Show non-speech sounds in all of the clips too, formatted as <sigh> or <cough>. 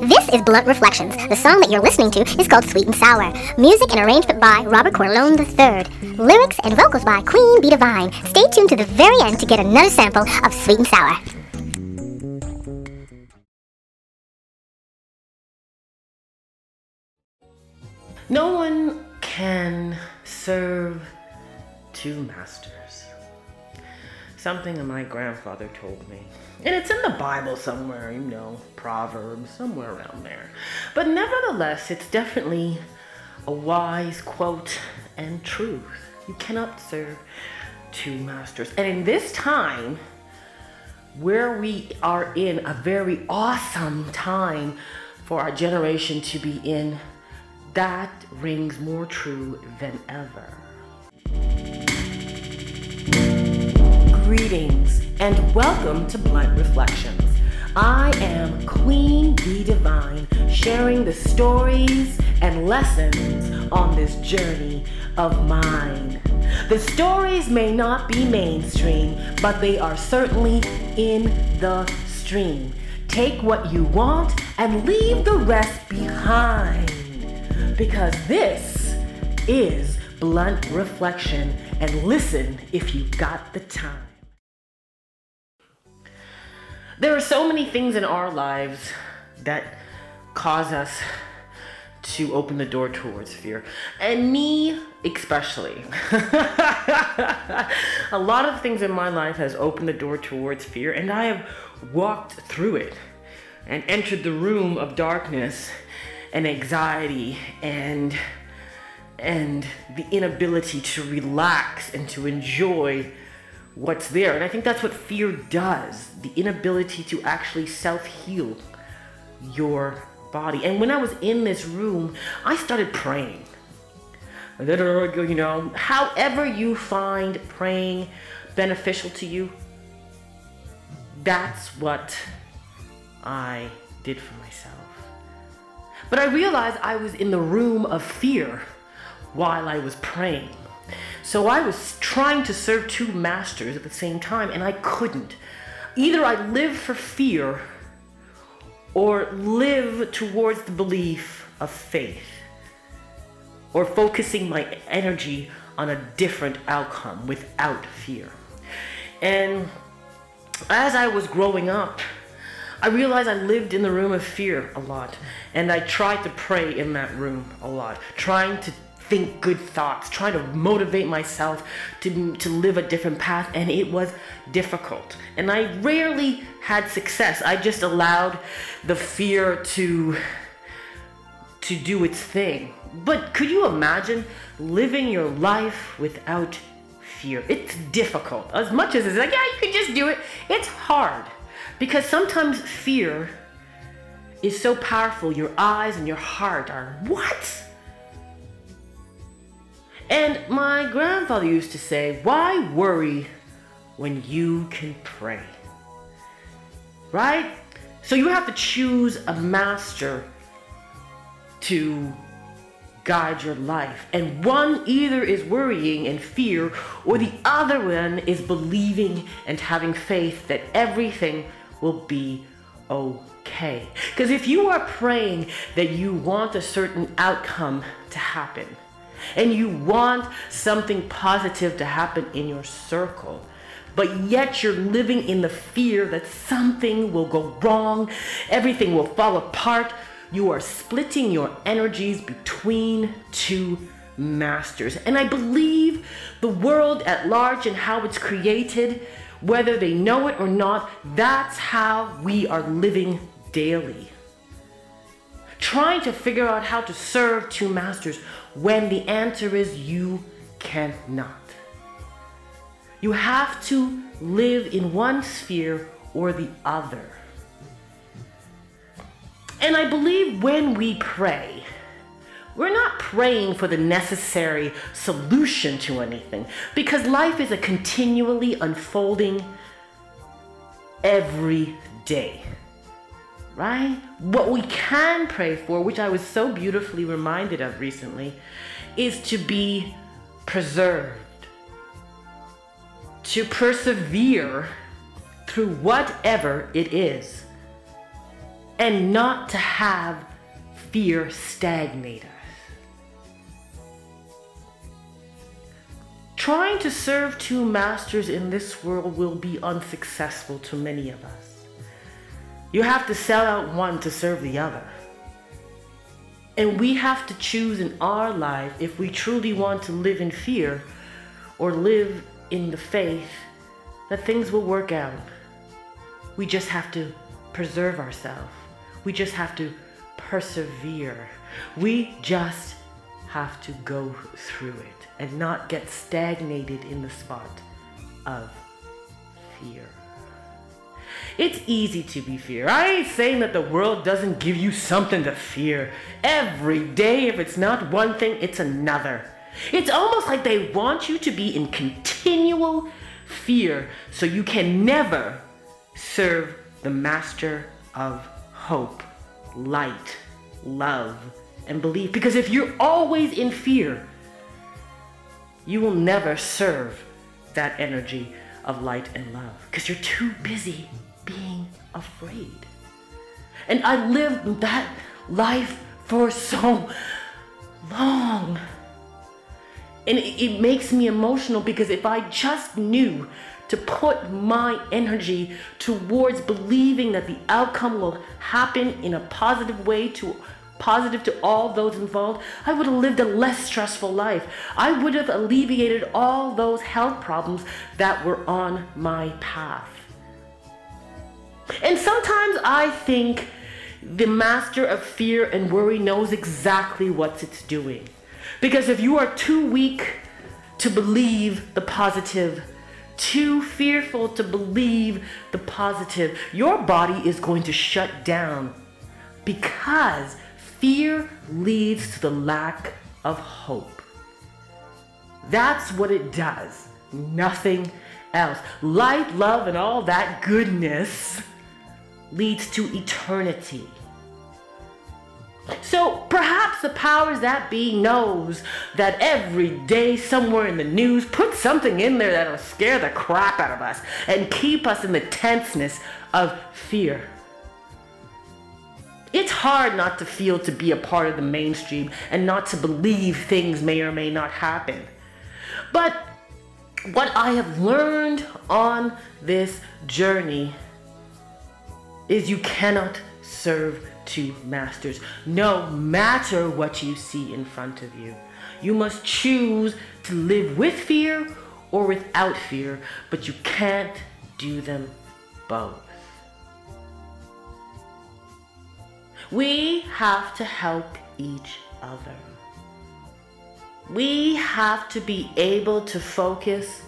This is Blunt Reflections. The song that you're listening to is called Sweet and Sour. Music and arrangement by Robert Corleone III. Lyrics and vocals by Queen Bee Divine. Stay tuned to the very end to get another sample of Sweet and Sour. No one can serve two masters. Something that my grandfather told me. And it's in the Bible somewhere, you know, Proverbs, somewhere around there. But nevertheless, it's definitely a wise quote and truth. You cannot serve two masters. And in this time, where we are in a very awesome time for our generation to be in, that rings more true than ever. Greetings and welcome to Blunt Reflections. I am Queen Bee Divine, sharing the stories and lessons on this journey of mine. The stories may not be mainstream, but they are certainly in the stream. Take what you want and leave the rest behind. Because this is Blunt Reflection, and listen if you got the time. There are so many things in our lives that cause us to open the door towards fear. And me especially. <laughs> a lot of things in my life has opened the door towards fear and I have walked through it and entered the room of darkness and anxiety and and the inability to relax and to enjoy what's there. And I think that's what fear does the inability to actually self heal your body. And when I was in this room, I started praying. You know, however you find praying beneficial to you, that's what I did for myself. But I realized I was in the room of fear while I was praying. So I was trying to serve two masters at the same time, and I couldn't. Either I live for fear or live towards the belief of faith, or focusing my energy on a different outcome without fear. And as I was growing up, I realized I lived in the room of fear a lot, and I tried to pray in that room a lot, trying to think good thoughts, trying to motivate myself to, to live a different path, and it was difficult. And I rarely had success. I just allowed the fear to to do its thing. But could you imagine living your life without fear? It's difficult. As much as it's like, yeah, you can just do it, it's hard. Because sometimes fear is so powerful, your eyes and your heart are, what? And my grandfather used to say, Why worry when you can pray? Right? So you have to choose a master to guide your life. And one either is worrying and fear, or the other one is believing and having faith that everything will be okay. Because if you are praying that you want a certain outcome to happen, and you want something positive to happen in your circle, but yet you're living in the fear that something will go wrong, everything will fall apart, you are splitting your energies between two masters. And I believe the world at large and how it's created, whether they know it or not, that's how we are living daily. Trying to figure out how to serve two masters when the answer is you cannot. You have to live in one sphere or the other. And I believe when we pray, we're not praying for the necessary solution to anything because life is a continually unfolding every day right? What we can pray for, which I was so beautifully reminded of recently, is to be preserved, to persevere through whatever it is. and not to have fear stagnate us. Trying to serve two masters in this world will be unsuccessful to many of us. You have to sell out one to serve the other. And we have to choose in our life if we truly want to live in fear or live in the faith that things will work out. We just have to preserve ourselves. We just have to persevere. We just have to go through it and not get stagnated in the spot of fear. It's easy to be fear. I ain't saying that the world doesn't give you something to fear. Every day, if it's not one thing, it's another. It's almost like they want you to be in continual fear so you can never serve the master of hope, light, love, and belief. Because if you're always in fear, you will never serve that energy of light and love because you're too busy being afraid. And I lived that life for so long. And it, it, makes me emotional because if I just knew to put my energy towards believing that the outcome will happen in a positive way to positive to all those involved, I would have lived a less stressful life. I would have alleviated all those health problems that were on my path. And sometimes I think the master of fear and worry knows exactly what it's doing. Because if you are too weak to believe the positive, too fearful to believe the positive, your body is going to shut down because fear leads to the lack of hope. That's what it does, nothing else. Light, love, and all that goodness leads to eternity. So perhaps the powers that be knows that every day somewhere in the news put something in there that'll scare the crap out of us and keep us in the tenseness of fear. It's hard not to feel to be a part of the mainstream and not to believe things may or may not happen. But what I have learned on this journey is you cannot serve two masters, no matter what you see in front of you. You must choose to live with fear or without fear, but you can't do them both. We have to help each other. We have to be able to focus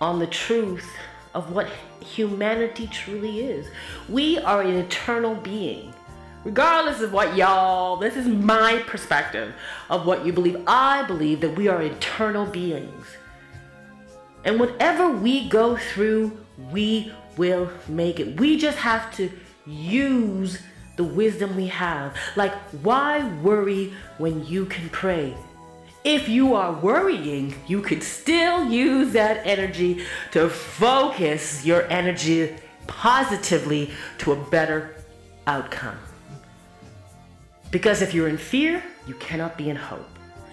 on the truth of what humanity truly is. We are an eternal being. Regardless of what y'all, this is my perspective of what you believe. I believe that we are eternal beings. And whatever we go through, we will make it. We just have to use the wisdom we have. Like, why worry when you can pray? If you are worrying, you could still use that energy to focus your energy positively to a better outcome. Because if you're in fear, you cannot be in hope.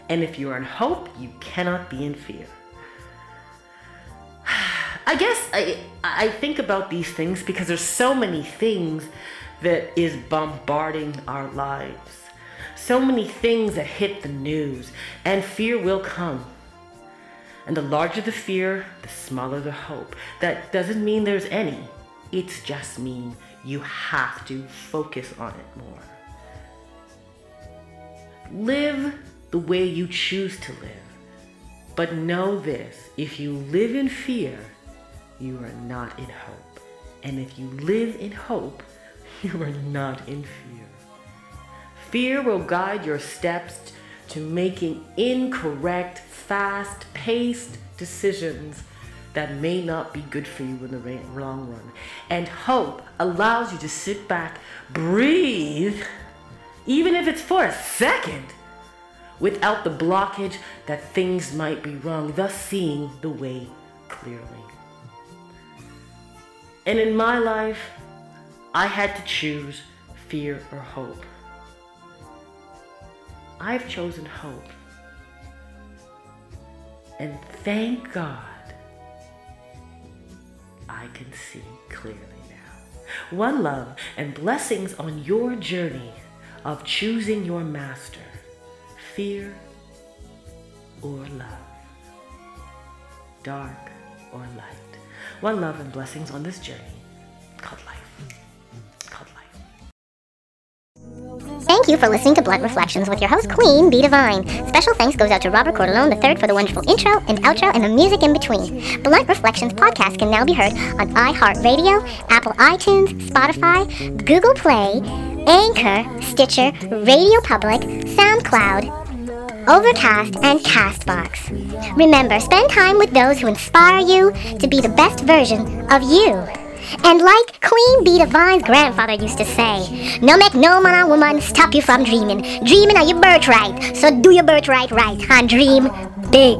And if you're in hope, you cannot be in fear. <sighs> I guess I, I think about these things because there's so many things that is bombarding our lives so many things that hit the news, and fear will come. And the larger the fear, the smaller the hope. That doesn't mean there's any. It's just mean you have to focus on it more. Live the way you choose to live. But know this if you live in fear, you are not in hope. And if you live in hope, you are not in fear. Fear will guide your steps to making incorrect, fast paced decisions that may not be good for you in the long run. And hope allows you to sit back, breathe, even if it's for a second, without the blockage that things might be wrong, thus seeing the way clearly. And in my life, I had to choose fear, or hope. I've chosen hope. And thank God I can see clearly now. One love and blessings on your journey of choosing your master, fear or love, dark or light. One love and blessings on this journey Thank you for listening to Blunt Reflections with your host, Queen Bee Divine. Special thanks goes out to Robert Corleone III for the wonderful intro and outro and the music in between. Blunt Reflections podcast can now be heard on iHeartRadio, Apple iTunes, Spotify, Google Play, Anchor, Stitcher, Radio Public, SoundCloud, Overcast, and Castbox. Remember, spend time with those who inspire you to be the best version of you. And like Queen Bee Divine's grandfather used to say, no make no man or woman stop you from dreaming. Dreaming are your birthright, so do your birthright right and dream big.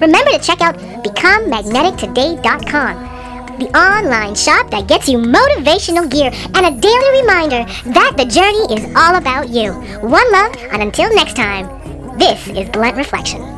Remember to check out BecomeMagneticToday.com the online shop that gets you motivational gear and a daily reminder that the journey is all about you. One love, and until next time, this is Blunt Reflection.